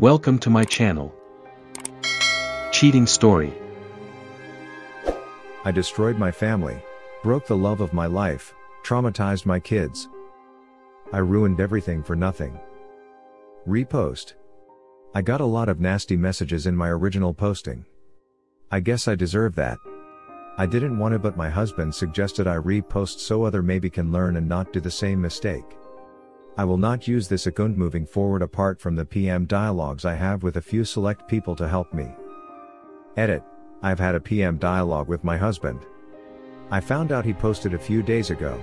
Welcome to my channel. Cheating Story. I destroyed my family, broke the love of my life, traumatized my kids. I ruined everything for nothing. Repost. I got a lot of nasty messages in my original posting. I guess I deserve that. I didn't want to but my husband suggested I repost so other maybe can learn and not do the same mistake. I will not use this account moving forward apart from the PM dialogues I have with a few select people to help me. Edit. I've had a PM dialogue with my husband. I found out he posted a few days ago.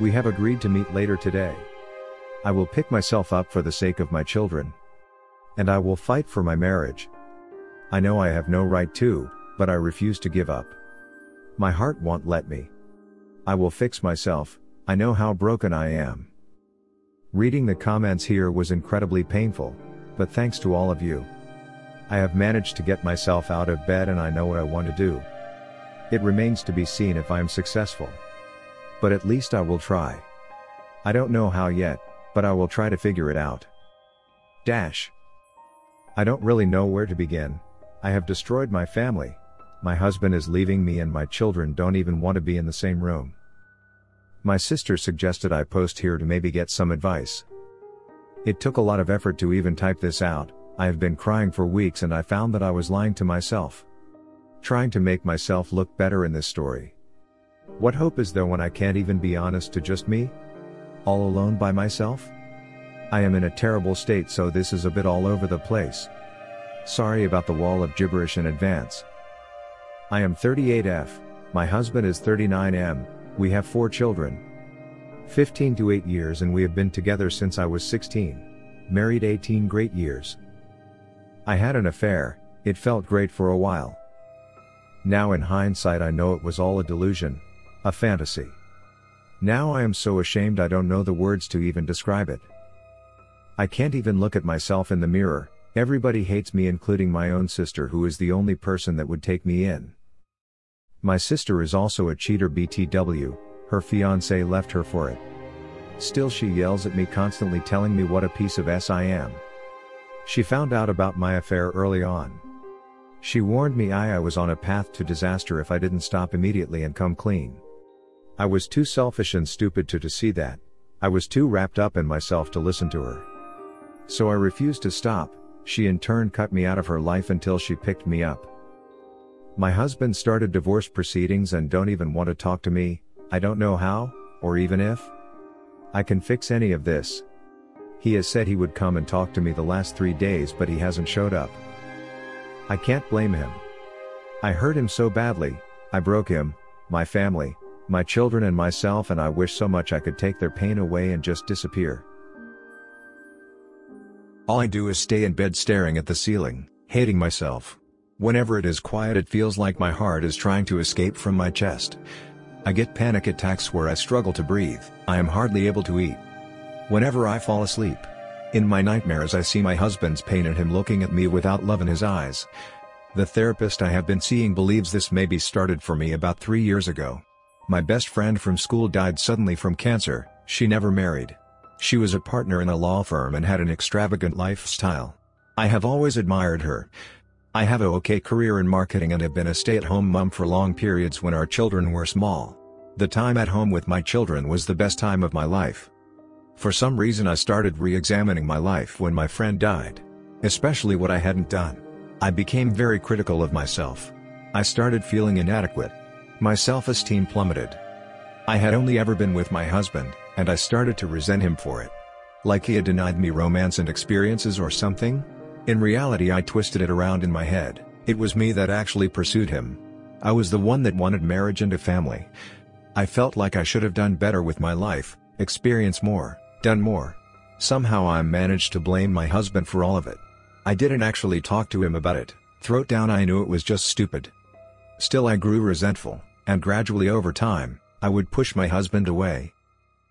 We have agreed to meet later today. I will pick myself up for the sake of my children. And I will fight for my marriage. I know I have no right to, but I refuse to give up. My heart won't let me. I will fix myself, I know how broken I am. Reading the comments here was incredibly painful, but thanks to all of you. I have managed to get myself out of bed and I know what I want to do. It remains to be seen if I am successful. But at least I will try. I don't know how yet, but I will try to figure it out. Dash. I don't really know where to begin. I have destroyed my family. My husband is leaving me and my children don't even want to be in the same room. My sister suggested I post here to maybe get some advice. It took a lot of effort to even type this out, I have been crying for weeks and I found that I was lying to myself. Trying to make myself look better in this story. What hope is there when I can't even be honest to just me? All alone by myself? I am in a terrible state so this is a bit all over the place. Sorry about the wall of gibberish in advance. I am 38F, my husband is 39M, we have four children. 15 to 8 years and we have been together since I was 16. Married 18 great years. I had an affair, it felt great for a while. Now in hindsight I know it was all a delusion, a fantasy. Now I am so ashamed I don't know the words to even describe it. I can't even look at myself in the mirror, everybody hates me including my own sister who is the only person that would take me in. My sister is also a cheater BTW, her fiance left her for it. Still she yells at me constantly telling me what a piece of S I am. She found out about my affair early on. She warned me I, I was on a path to disaster if I didn't stop immediately and come clean. I was too selfish and stupid to, to see that. I was too wrapped up in myself to listen to her. So I refused to stop, she in turn cut me out of her life until she picked me up. My husband started divorce proceedings and don't even want to talk to me, I don't know how, or even if. I can fix any of this. He has said he would come and talk to me the last three days but he hasn't showed up. I can't blame him. I hurt him so badly, I broke him, my family, my children and myself and I wish so much I could take their pain away and just disappear. All I do is stay in bed staring at the ceiling, hating myself. Whenever it is quiet it feels like my heart is trying to escape from my chest. I get panic attacks where I struggle to breathe, I am hardly able to eat. Whenever I fall asleep. In my nightmares I see my husband's pain and him looking at me without love in his eyes. The therapist I have been seeing believes this may be started for me about three years ago. My best friend from school died suddenly from cancer, she never married. She was a partner in a law firm and had an extravagant lifestyle. I have always admired her, I have a okay career in marketing and have been a stay-at-home mom for long periods when our children were small. The time at home with my children was the best time of my life. For some reason I started re-examining my life when my friend died. Especially what I hadn't done. I became very critical of myself. I started feeling inadequate. My self-esteem plummeted. I had only ever been with my husband, and I started to resent him for it. Like he had denied me romance and experiences or something? In reality I twisted it around in my head, it was me that actually pursued him. I was the one that wanted marriage and a family. I felt like I should have done better with my life, experienced more, done more. Somehow I managed to blame my husband for all of it. I didn't actually talk to him about it, throat down I knew it was just stupid. Still I grew resentful, and gradually over time, I would push my husband away.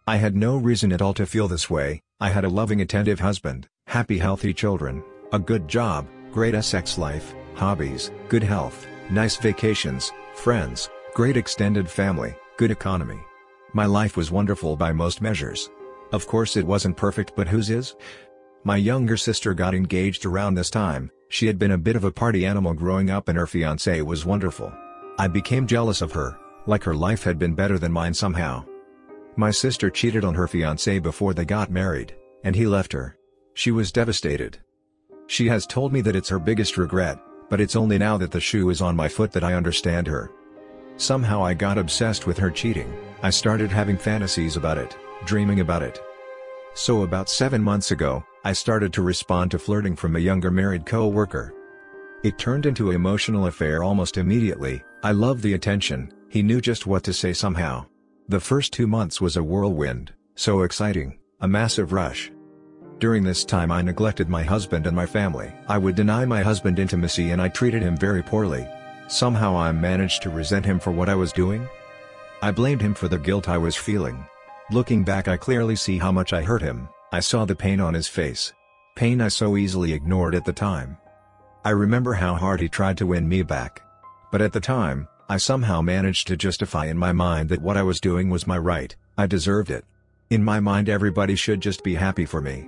I had no reason at all to feel this way, I had a loving attentive husband, happy healthy children, a good job, great sex life, hobbies, good health, nice vacations, friends, great extended family, good economy. My life was wonderful by most measures. Of course it wasn't perfect but whose is? My younger sister got engaged around this time, she had been a bit of a party animal growing up and her fiancé was wonderful. I became jealous of her, like her life had been better than mine somehow. My sister cheated on her fiancé before they got married, and he left her. She was devastated. She has told me that it's her biggest regret, but it's only now that the shoe is on my foot that I understand her. Somehow I got obsessed with her cheating, I started having fantasies about it, dreaming about it. So about seven months ago, I started to respond to flirting from a younger married co-worker. It turned into an emotional affair almost immediately, I loved the attention, he knew just what to say somehow. The first two months was a whirlwind, so exciting, a massive rush. During this time I neglected my husband and my family. I would deny my husband intimacy and I treated him very poorly. Somehow I managed to resent him for what I was doing. I blamed him for the guilt I was feeling. Looking back I clearly see how much I hurt him, I saw the pain on his face. Pain I so easily ignored at the time. I remember how hard he tried to win me back. But at the time, I somehow managed to justify in my mind that what I was doing was my right, I deserved it. In my mind everybody should just be happy for me.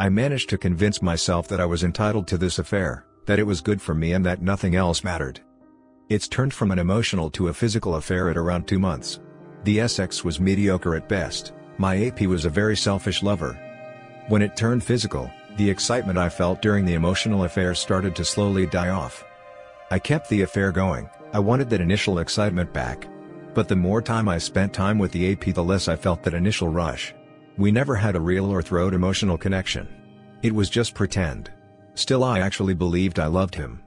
I managed to convince myself that I was entitled to this affair, that it was good for me and that nothing else mattered. It's turned from an emotional to a physical affair at around two months. The sex was mediocre at best, my AP was a very selfish lover. When it turned physical, the excitement I felt during the emotional affair started to slowly die off. I kept the affair going, I wanted that initial excitement back. But the more time I spent time with the AP the less I felt that initial rush. We never had a real or throat emotional connection. It was just pretend. Still I actually believed I loved him.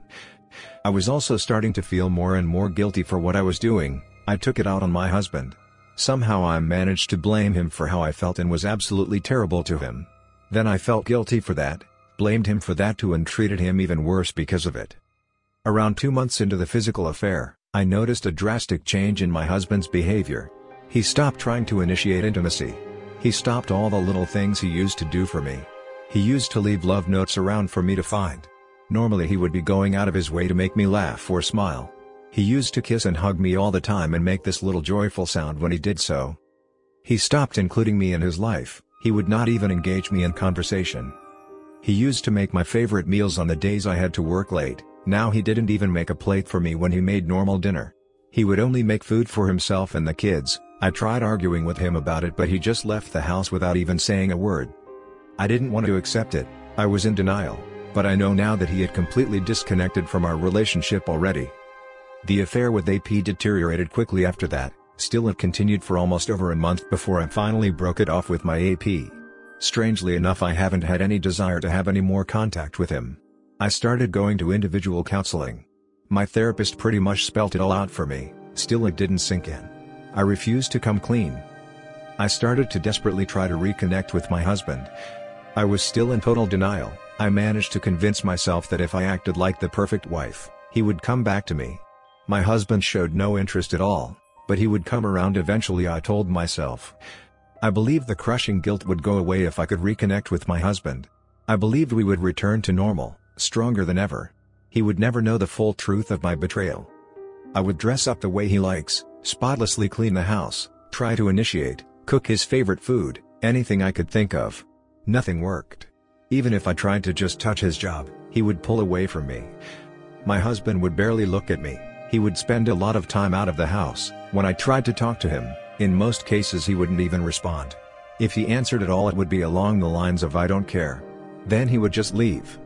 I was also starting to feel more and more guilty for what I was doing, I took it out on my husband. Somehow I managed to blame him for how I felt and was absolutely terrible to him. Then I felt guilty for that, blamed him for that too and treated him even worse because of it. Around two months into the physical affair, I noticed a drastic change in my husband's behavior. He stopped trying to initiate intimacy. He stopped all the little things he used to do for me. He used to leave love notes around for me to find. Normally he would be going out of his way to make me laugh or smile. He used to kiss and hug me all the time and make this little joyful sound when he did so. He stopped including me in his life, he would not even engage me in conversation. He used to make my favorite meals on the days I had to work late. Now he didn't even make a plate for me when he made normal dinner. He would only make food for himself and the kids, I tried arguing with him about it but he just left the house without even saying a word. I didn't want to accept it, I was in denial, but I know now that he had completely disconnected from our relationship already. The affair with AP deteriorated quickly after that, still it continued for almost over a month before I finally broke it off with my AP. Strangely enough I haven't had any desire to have any more contact with him. I started going to individual counseling. My therapist pretty much spelt it all out for me, still it didn't sink in. I refused to come clean. I started to desperately try to reconnect with my husband. I was still in total denial, I managed to convince myself that if I acted like the perfect wife, he would come back to me. My husband showed no interest at all, but he would come around eventually I told myself. I believed the crushing guilt would go away if I could reconnect with my husband. I believed we would return to normal stronger than ever. He would never know the full truth of my betrayal. I would dress up the way he likes, spotlessly clean the house, try to initiate, cook his favorite food, anything I could think of. Nothing worked. Even if I tried to just touch his job, he would pull away from me. My husband would barely look at me, he would spend a lot of time out of the house, when I tried to talk to him, in most cases he wouldn't even respond. If he answered at all it would be along the lines of I don't care. Then he would just leave.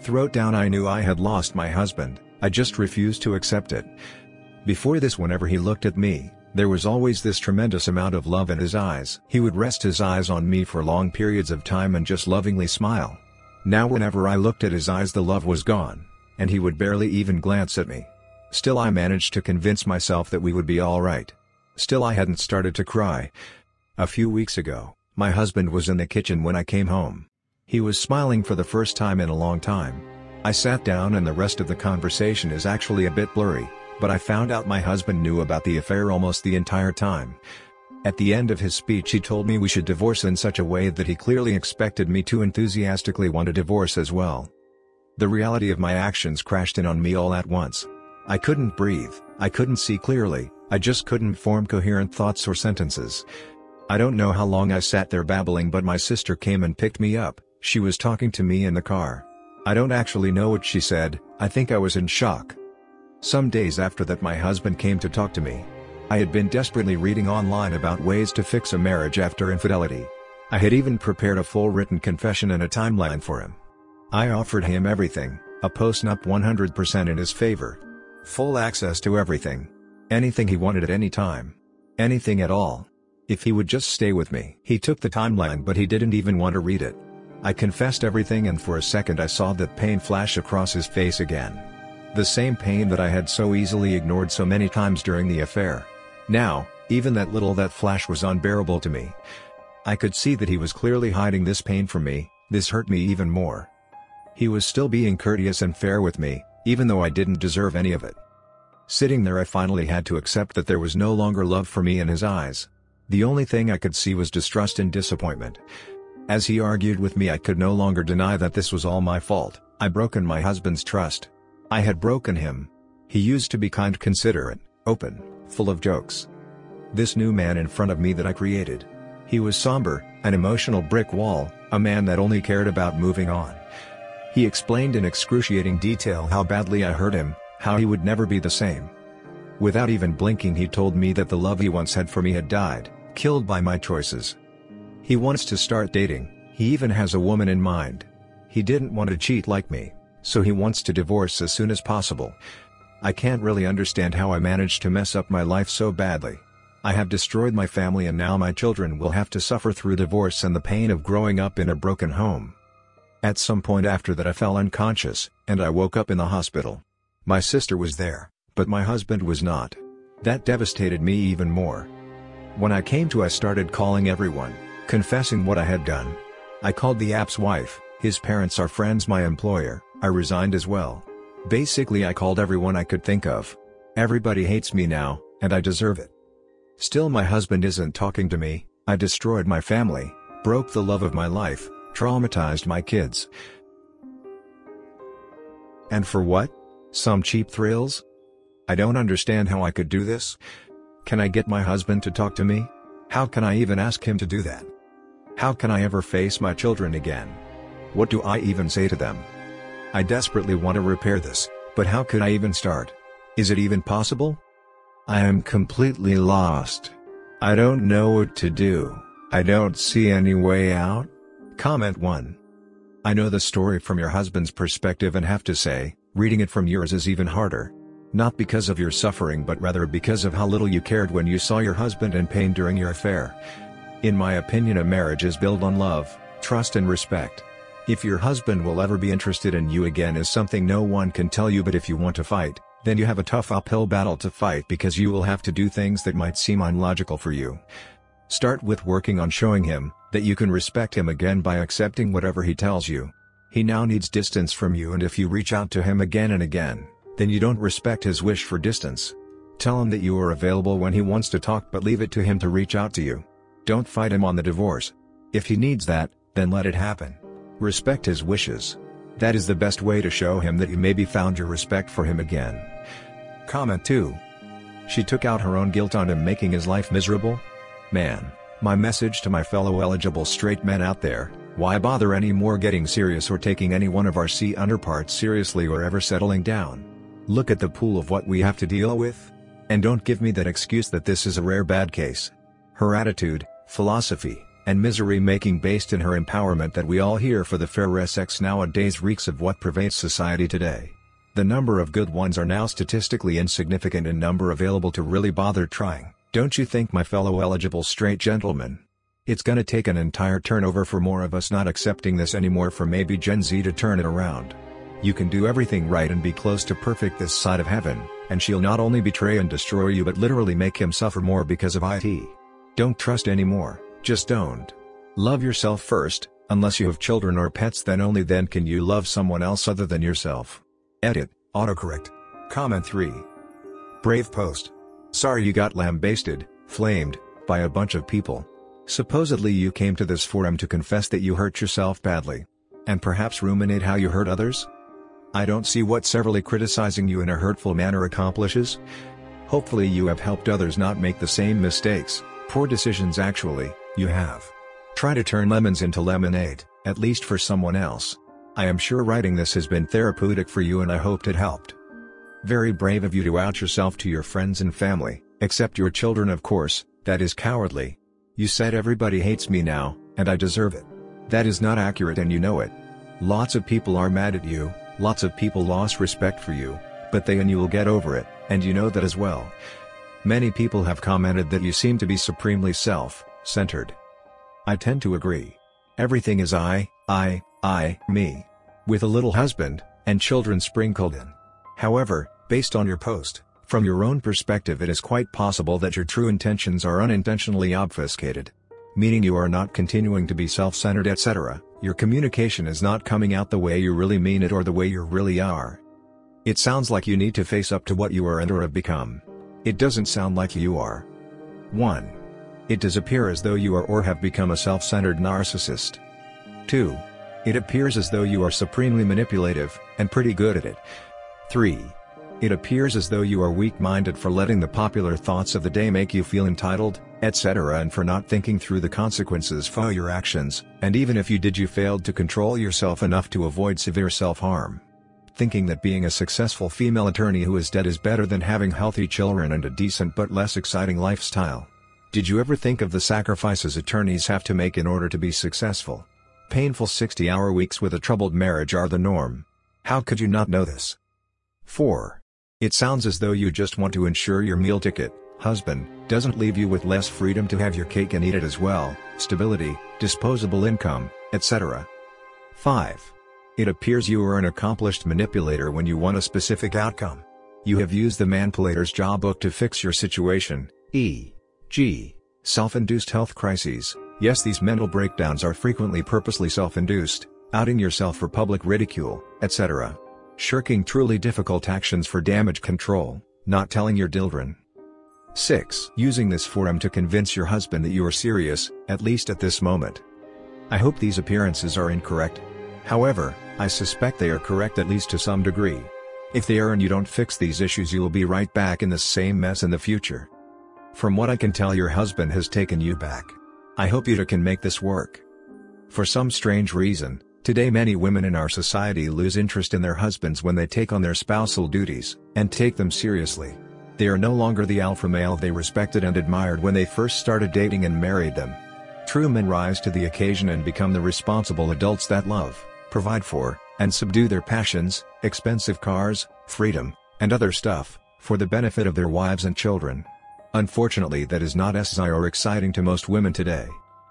Throat down I knew I had lost my husband, I just refused to accept it. Before this whenever he looked at me, there was always this tremendous amount of love in his eyes. He would rest his eyes on me for long periods of time and just lovingly smile. Now whenever I looked at his eyes the love was gone, and he would barely even glance at me. Still I managed to convince myself that we would be alright. Still I hadn't started to cry. A few weeks ago, My husband was in the kitchen when I came home. He was smiling for the first time in a long time. I sat down and the rest of the conversation is actually a bit blurry, but I found out my husband knew about the affair almost the entire time. At the end of his speech he told me we should divorce in such a way that he clearly expected me to enthusiastically want a divorce as well. The reality of my actions crashed in on me all at once. I couldn't breathe, I couldn't see clearly, I just couldn't form coherent thoughts or sentences. I don't know how long I sat there babbling but my sister came and picked me up, she was talking to me in the car. I don't actually know what she said, I think I was in shock. Some days after that my husband came to talk to me. I had been desperately reading online about ways to fix a marriage after infidelity. I had even prepared a full written confession and a timeline for him. I offered him everything, a post-nup 100% in his favor. Full access to everything. Anything he wanted at any time. Anything at all. If he would just stay with me. He took the timeline but he didn't even want to read it. I confessed everything and for a second I saw that pain flash across his face again. The same pain that I had so easily ignored so many times during the affair. Now, even that little that flash was unbearable to me. I could see that he was clearly hiding this pain from me, this hurt me even more. He was still being courteous and fair with me, even though I didn't deserve any of it. Sitting there I finally had to accept that there was no longer love for me in his eyes. The only thing I could see was distrust and disappointment. As he argued with me I could no longer deny that this was all my fault, I broken my husband's trust. I had broken him. He used to be kind considerate, open, full of jokes. This new man in front of me that I created. He was somber, an emotional brick wall, a man that only cared about moving on. He explained in excruciating detail how badly I hurt him, how he would never be the same. Without even blinking he told me that the love he once had for me had died, killed by my choices. He wants to start dating, he even has a woman in mind. He didn't want to cheat like me, so he wants to divorce as soon as possible. I can't really understand how I managed to mess up my life so badly. I have destroyed my family and now my children will have to suffer through divorce and the pain of growing up in a broken home. At some point after that I fell unconscious, and I woke up in the hospital. My sister was there, but my husband was not. That devastated me even more. When I came to I started calling everyone, confessing what I had done. I called the app's wife, his parents are friends my employer, I resigned as well. Basically I called everyone I could think of. Everybody hates me now, and I deserve it. Still my husband isn't talking to me, I destroyed my family, broke the love of my life, Traumatized my kids. And for what? Some cheap thrills? I don't understand how I could do this. Can I get my husband to talk to me? How can I even ask him to do that? How can I ever face my children again? What do I even say to them? I desperately want to repair this, but how could I even start? Is it even possible? I am completely lost. I don't know what to do. I don't see any way out. Comment 1. I know the story from your husband's perspective and have to say, reading it from yours is even harder. Not because of your suffering but rather because of how little you cared when you saw your husband in pain during your affair. In my opinion a marriage is built on love, trust and respect. If your husband will ever be interested in you again is something no one can tell you but if you want to fight, then you have a tough uphill battle to fight because you will have to do things that might seem unlogical for you. Start with working on showing him that you can respect him again by accepting whatever he tells you. He now needs distance from you and if you reach out to him again and again, then you don't respect his wish for distance. Tell him that you are available when he wants to talk but leave it to him to reach out to you. Don't fight him on the divorce. If he needs that, then let it happen. Respect his wishes. That is the best way to show him that you maybe found your respect for him again. Comment 2. She took out her own guilt on him making his life miserable? Man, my message to my fellow eligible straight men out there, why bother anymore getting serious or taking any one of our C underparts seriously or ever settling down? Look at the pool of what we have to deal with. And don't give me that excuse that this is a rare bad case. Her attitude, philosophy, and misery making based in her empowerment that we all hear for the fair sex nowadays reeks of what pervades society today. The number of good ones are now statistically insignificant in number available to really bother trying. Don't you think my fellow eligible straight gentlemen? It's gonna take an entire turnover for more of us not accepting this anymore for maybe Gen Z to turn it around. You can do everything right and be close to perfect this side of heaven, and she'll not only betray and destroy you but literally make him suffer more because of it. Don't trust anymore, just don't. Love yourself first, unless you have children or pets then only then can you love someone else other than yourself. Edit, autocorrect. Comment 3. Brave post. Sorry you got lambasted, flamed, by a bunch of people. Supposedly you came to this forum to confess that you hurt yourself badly. And perhaps ruminate how you hurt others? I don't see what severely criticizing you in a hurtful manner accomplishes. Hopefully you have helped others not make the same mistakes, poor decisions actually, you have. Try to turn lemons into lemonade, at least for someone else. I am sure writing this has been therapeutic for you and I hoped it helped. Very brave of you to out yourself to your friends and family, except your children of course, that is cowardly. You said everybody hates me now, and I deserve it. That is not accurate and you know it. Lots of people are mad at you, lots of people lost respect for you, but they and you will get over it, and you know that as well. Many people have commented that you seem to be supremely self-centered. I tend to agree. Everything is I, I, I, me. With a little husband, and children sprinkled in. However, based on your post, from your own perspective it is quite possible that your true intentions are unintentionally obfuscated. Meaning you are not continuing to be self-centered etc., your communication is not coming out the way you really mean it or the way you really are. It sounds like you need to face up to what you are and or have become. It doesn't sound like you are. 1. It does appear as though you are or have become a self-centered narcissist. 2. It appears as though you are supremely manipulative, and pretty good at it. 3. It appears as though you are weak-minded for letting the popular thoughts of the day make you feel entitled, etc. and for not thinking through the consequences for your actions, and even if you did you failed to control yourself enough to avoid severe self-harm. Thinking that being a successful female attorney who is dead is better than having healthy children and a decent but less exciting lifestyle. Did you ever think of the sacrifices attorneys have to make in order to be successful? Painful 60-hour weeks with a troubled marriage are the norm. How could you not know this? 4. It sounds as though you just want to ensure your meal ticket, husband, doesn't leave you with less freedom to have your cake and eat it as well, stability, disposable income, etc. 5. It appears you are an accomplished manipulator when you want a specific outcome. You have used the manipulator's job book to fix your situation, e. G. Self-induced health crises. Yes these mental breakdowns are frequently purposely self-induced, outing yourself for public ridicule, etc. Shirking truly difficult actions for damage control, not telling your children. 6. Using this forum to convince your husband that you are serious, at least at this moment. I hope these appearances are incorrect. However, I suspect they are correct at least to some degree. If they are and you don't fix these issues you will be right back in the same mess in the future. From what I can tell your husband has taken you back. I hope you can make this work. For some strange reason, today many women in our society lose interest in their husbands when they take on their spousal duties, and take them seriously. They are no longer the alpha male they respected and admired when they first started dating and married them. True men rise to the occasion and become the responsible adults that love, provide for, and subdue their passions, expensive cars, freedom, and other stuff, for the benefit of their wives and children. Unfortunately that is not sexy or exciting to most women today.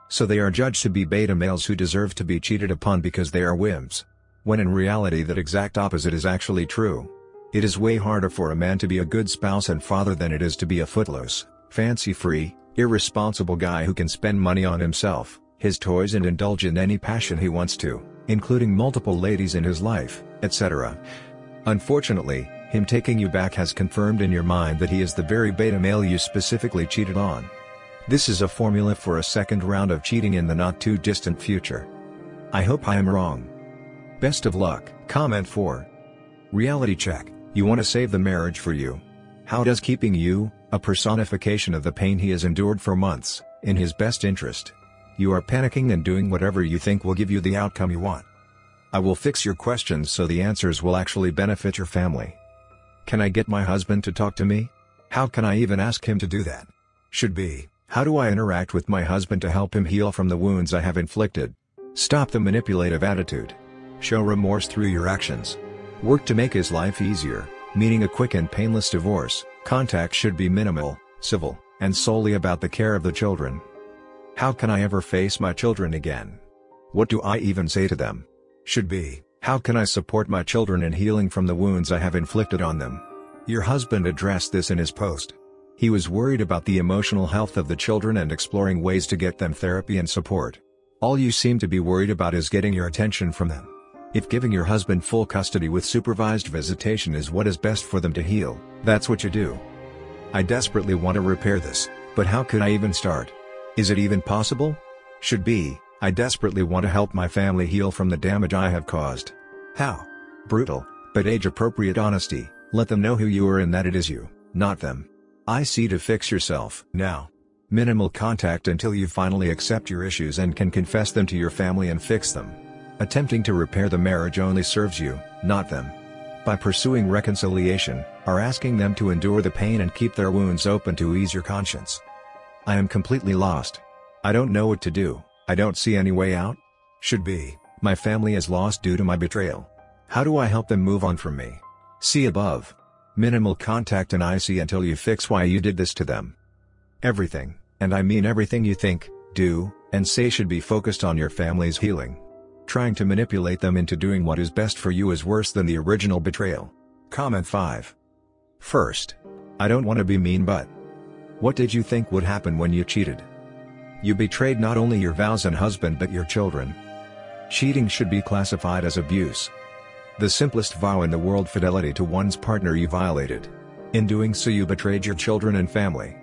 So they are judged to be beta males who deserve to be cheated upon because they are wimps. When in reality that exact opposite is actually true. It is way harder for a man to be a good spouse and father than it is to be a footloose, fancy-free, irresponsible guy who can spend money on himself, his toys and indulge in any passion he wants to, including multiple ladies in his life, etc. Unfortunately, him taking you back has confirmed in your mind that he is the very beta male you specifically cheated on. This is a formula for a second round of cheating in the not too distant future. I hope I am wrong. Best of luck. Comment 4. Reality check, you want to save the marriage for you. How does keeping you, a personification of the pain he has endured for months, in his best interest? You are panicking and doing whatever you think will give you the outcome you want. I will fix your questions so the answers will actually benefit your family. Can I get my husband to talk to me? How can I even ask him to do that? Should be, how do I interact with my husband to help him heal from the wounds I have inflicted? Stop the manipulative attitude. Show remorse through your actions. Work to make his life easier, meaning a quick and painless divorce. Contact should be minimal, civil, and solely about the care of the children. How can I ever face my children again? What do I even say to them? Should be, how can I support my children in healing from the wounds I have inflicted on them? Your husband addressed this in his post. He was worried about the emotional health of the children and exploring ways to get them therapy and support. All you seem to be worried about is getting your attention from them. If giving your husband full custody with supervised visitation is what is best for them to heal, that's what you do. I desperately want to repair this, but how could I even start? Is it even possible? Should be, I desperately want to help my family heal from the damage I have caused. How? Brutal, but age-appropriate honesty, let them know who you are and that it is you, not them. I see to fix yourself now. Minimal contact until you finally accept your issues and can confess them to your family and fix them. Attempting to repair the marriage only serves you, not them. By pursuing reconciliation, are asking them to endure the pain and keep their wounds open to ease your conscience. I am completely lost. I don't know what to do, I don't see any way out? Should be, my family is lost due to my betrayal. How do I help them move on from me? See above. Minimal contact and I see until you fix why you did this to them. Everything, and I mean everything you think, do, and say should be focused on your family's healing. Trying to manipulate them into doing what is best for you is worse than the original betrayal. Comment 5. First. I don't want to be mean but. What did you think would happen when you cheated? You betrayed not only your vows and husband but your children. Cheating should be classified as abuse. The simplest vow in the world fidelity to one's partner you violated. In doing so you betrayed your children and family.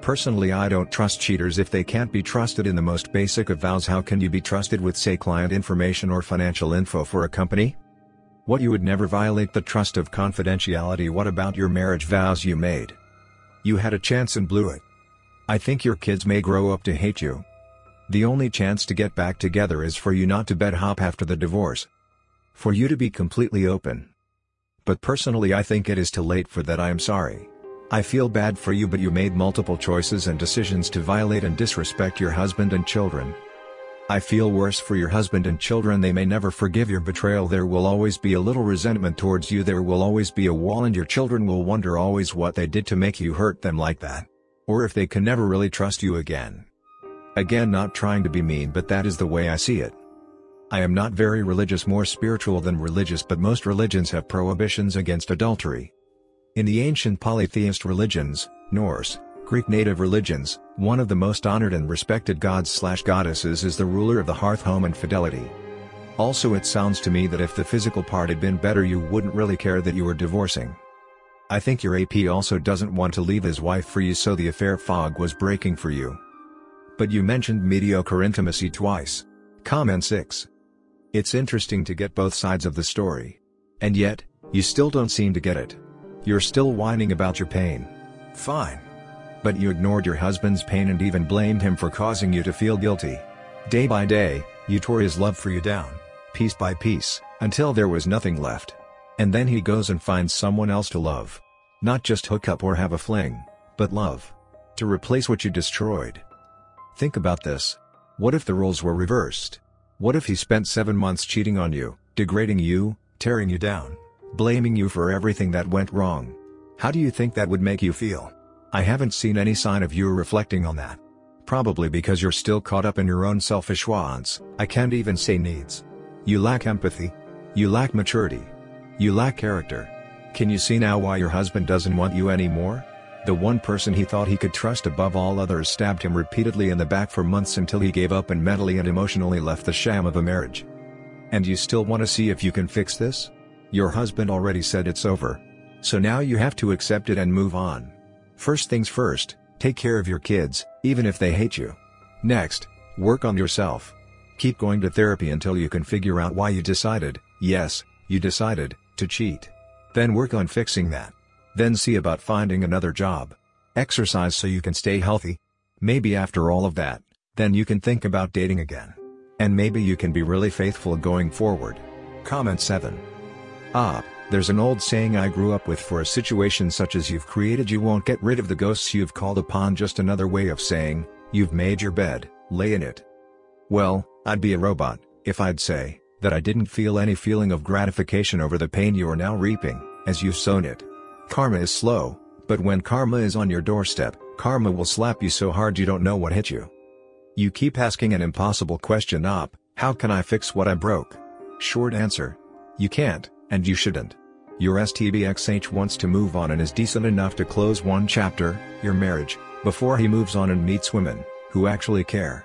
Personally I don't trust cheaters if they can't be trusted in the most basic of vows how can you be trusted with say client information or financial info for a company? What you would never violate the trust of confidentiality what about your marriage vows you made? You had a chance and blew it. I think your kids may grow up to hate you. The only chance to get back together is for you not to bed hop after the divorce. For you to be completely open. But personally I think it is too late for that I am sorry. I feel bad for you but you made multiple choices and decisions to violate and disrespect your husband and children. I feel worse for your husband and children they may never forgive your betrayal there will always be a little resentment towards you there will always be a wall and your children will wonder always what they did to make you hurt them like that. Or if they can never really trust you again. Again not trying to be mean but that is the way I see it. I am not very religious more spiritual than religious but most religions have prohibitions against adultery. In the ancient polytheist religions, Norse, Greek native religions, one of the most honored and respected gods-slash-goddesses is the ruler of the hearth home and fidelity. Also it sounds to me that if the physical part had been better you wouldn't really care that you were divorcing. I think your AP also doesn't want to leave his wife for you so the affair fog was breaking for you. But you mentioned mediocre intimacy twice. Comment 6. It's interesting to get both sides of the story. And yet, you still don't seem to get it. You're still whining about your pain. Fine. But you ignored your husband's pain and even blamed him for causing you to feel guilty. Day by day, you tore his love for you down, piece by piece, until there was nothing left. And then he goes and finds someone else to love. Not just hook up or have a fling, but love. To replace what you destroyed. Think about this. What if the roles were reversed? What if he spent seven months cheating on you, degrading you, tearing you down? blaming you for everything that went wrong. How do you think that would make you feel? I haven't seen any sign of you reflecting on that. Probably because you're still caught up in your own selfish wants, I can't even say needs. You lack empathy. You lack maturity. You lack character. Can you see now why your husband doesn't want you anymore? The one person he thought he could trust above all others stabbed him repeatedly in the back for months until he gave up and mentally and emotionally left the sham of a marriage. And you still want to see if you can fix this? Your husband already said it's over. So now you have to accept it and move on. First things first, take care of your kids, even if they hate you. Next, work on yourself. Keep going to therapy until you can figure out why you decided, yes, you decided, to cheat. Then work on fixing that. Then see about finding another job. Exercise so you can stay healthy. Maybe after all of that, then you can think about dating again. And maybe you can be really faithful going forward. Comment 7. Ah, there's an old saying I grew up with for a situation such as you've created you won't get rid of the ghosts you've called upon just another way of saying, you've made your bed, lay in it. Well, I'd be a robot, if I'd say, that I didn't feel any feeling of gratification over the pain you are now reaping, as you've sown it. Karma is slow, but when karma is on your doorstep, karma will slap you so hard you don't know what hit you. You keep asking an impossible question up, how can I fix what I broke? Short answer. You can't. And you shouldn't. Your STBXH wants to move on and is decent enough to close one chapter, your marriage, before he moves on and meets women, who actually care.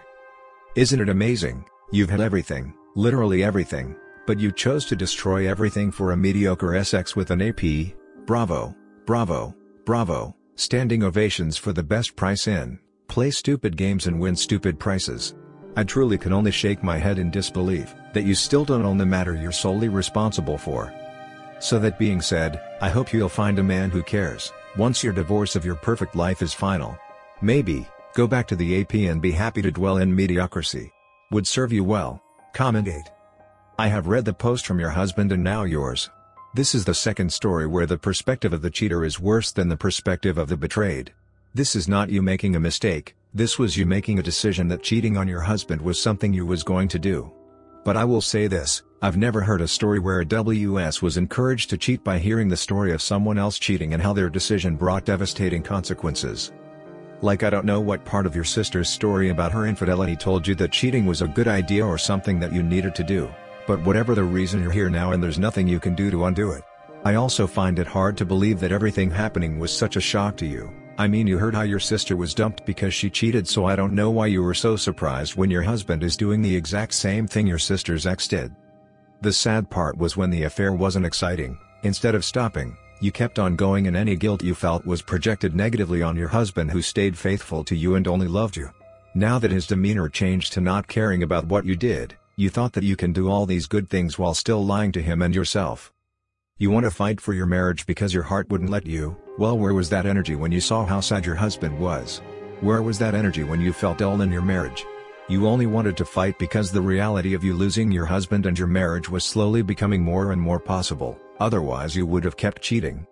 Isn't it amazing? You've had everything, literally everything, but you chose to destroy everything for a mediocre SX with an AP? Bravo, bravo, bravo, standing ovations for the best price in, play stupid games and win stupid prices. I truly can only shake my head in disbelief that you still don't own the matter you're solely responsible for. So that being said, I hope you'll find a man who cares, once your divorce of your perfect life is final. Maybe, go back to the AP and be happy to dwell in mediocrity. Would serve you well. Comment 8. I have read the post from your husband and now yours. This is the second story where the perspective of the cheater is worse than the perspective of the betrayed. This is not you making a mistake, this was you making a decision that cheating on your husband was something you was going to do. But I will say this, I've never heard a story where a WS was encouraged to cheat by hearing the story of someone else cheating and how their decision brought devastating consequences. Like I don't know what part of your sister's story about her infidelity told you that cheating was a good idea or something that you needed to do. But whatever the reason you're here now and there's nothing you can do to undo it. I also find it hard to believe that everything happening was such a shock to you. I mean you heard how your sister was dumped because she cheated so I don't know why you were so surprised when your husband is doing the exact same thing your sister's ex did. The sad part was when the affair wasn't exciting, instead of stopping, you kept on going and any guilt you felt was projected negatively on your husband who stayed faithful to you and only loved you. Now that his demeanor changed to not caring about what you did, you thought that you can do all these good things while still lying to him and yourself. You want to fight for your marriage because your heart wouldn't let you, well where was that energy when you saw how sad your husband was? Where was that energy when you felt dull in your marriage? You only wanted to fight because the reality of you losing your husband and your marriage was slowly becoming more and more possible, otherwise you would have kept cheating.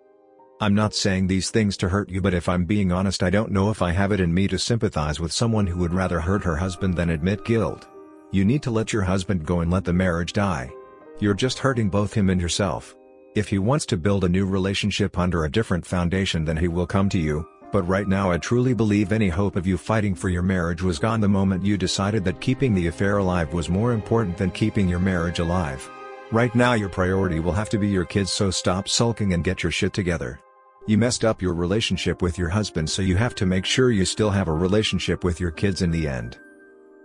I'm not saying these things to hurt you but if I'm being honest I don't know if I have it in me to sympathize with someone who would rather hurt her husband than admit guilt. You need to let your husband go and let the marriage die. You're just hurting both him and yourself. If he wants to build a new relationship under a different foundation then he will come to you, but right now I truly believe any hope of you fighting for your marriage was gone the moment you decided that keeping the affair alive was more important than keeping your marriage alive. Right now your priority will have to be your kids so stop sulking and get your shit together. You messed up your relationship with your husband so you have to make sure you still have a relationship with your kids in the end.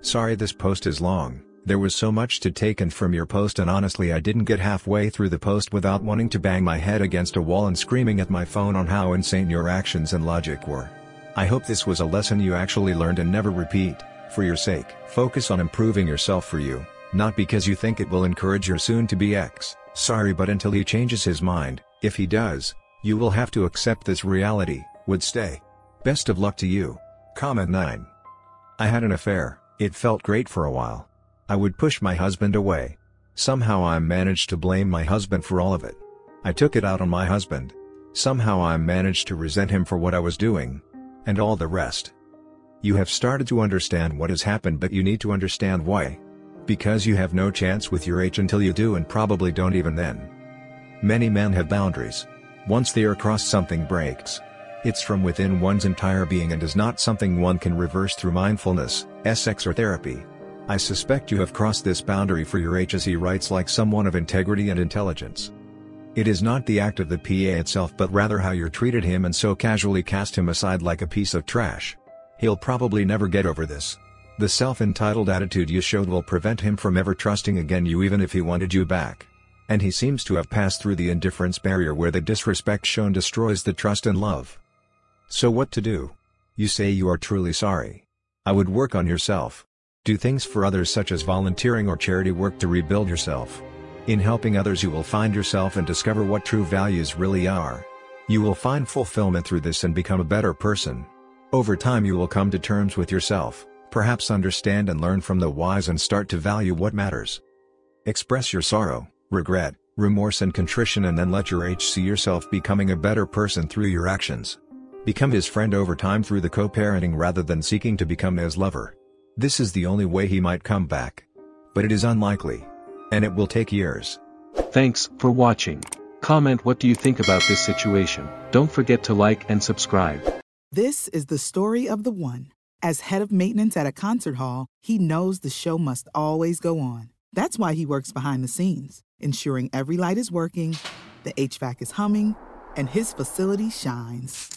Sorry this post is long, there was so much to take in from your post and honestly I didn't get halfway through the post without wanting to bang my head against a wall and screaming at my phone on how insane your actions and logic were. I hope this was a lesson you actually learned and never repeat, for your sake. Focus on improving yourself for you, not because you think it will encourage your soon-to-be ex. Sorry but until he changes his mind, if he does, you will have to accept this reality, would stay. Best of luck to you. Comment 9. I had an affair. It felt great for a while. I would push my husband away. Somehow I managed to blame my husband for all of it. I took it out on my husband. Somehow I managed to resent him for what I was doing. And all the rest. You have started to understand what has happened but you need to understand why. Because you have no chance with your H until you do and probably don't even then. Many men have boundaries. Once they are crossed something breaks. It's from within one's entire being and is not something one can reverse through mindfulness, SX or therapy. I suspect you have crossed this boundary for your H as he writes like someone of integrity and intelligence. It is not the act of the PA itself but rather how you treated him and so casually cast him aside like a piece of trash. He'll probably never get over this. The self-entitled attitude you showed will prevent him from ever trusting again you even if he wanted you back. And he seems to have passed through the indifference barrier where the disrespect shown destroys the trust and love. So what to do? You say you are truly sorry. I would work on yourself. Do things for others such as volunteering or charity work to rebuild yourself. In helping others you will find yourself and discover what true values really are. You will find fulfillment through this and become a better person. Over time you will come to terms with yourself, perhaps understand and learn from the wise and start to value what matters. Express your sorrow, regret, remorse and contrition and then let your H see yourself becoming a better person through your actions. Become his friend over time through the co-parenting rather than seeking to become his lover. This is the only way he might come back. But it is unlikely. And it will take years. Thanks for watching. Comment what do you think about this situation. Don't forget to like and subscribe. This is the story of the one. As head of maintenance at a concert hall, he knows the show must always go on. That's why he works behind the scenes, ensuring every light is working, the HVAC is humming, and his facility shines.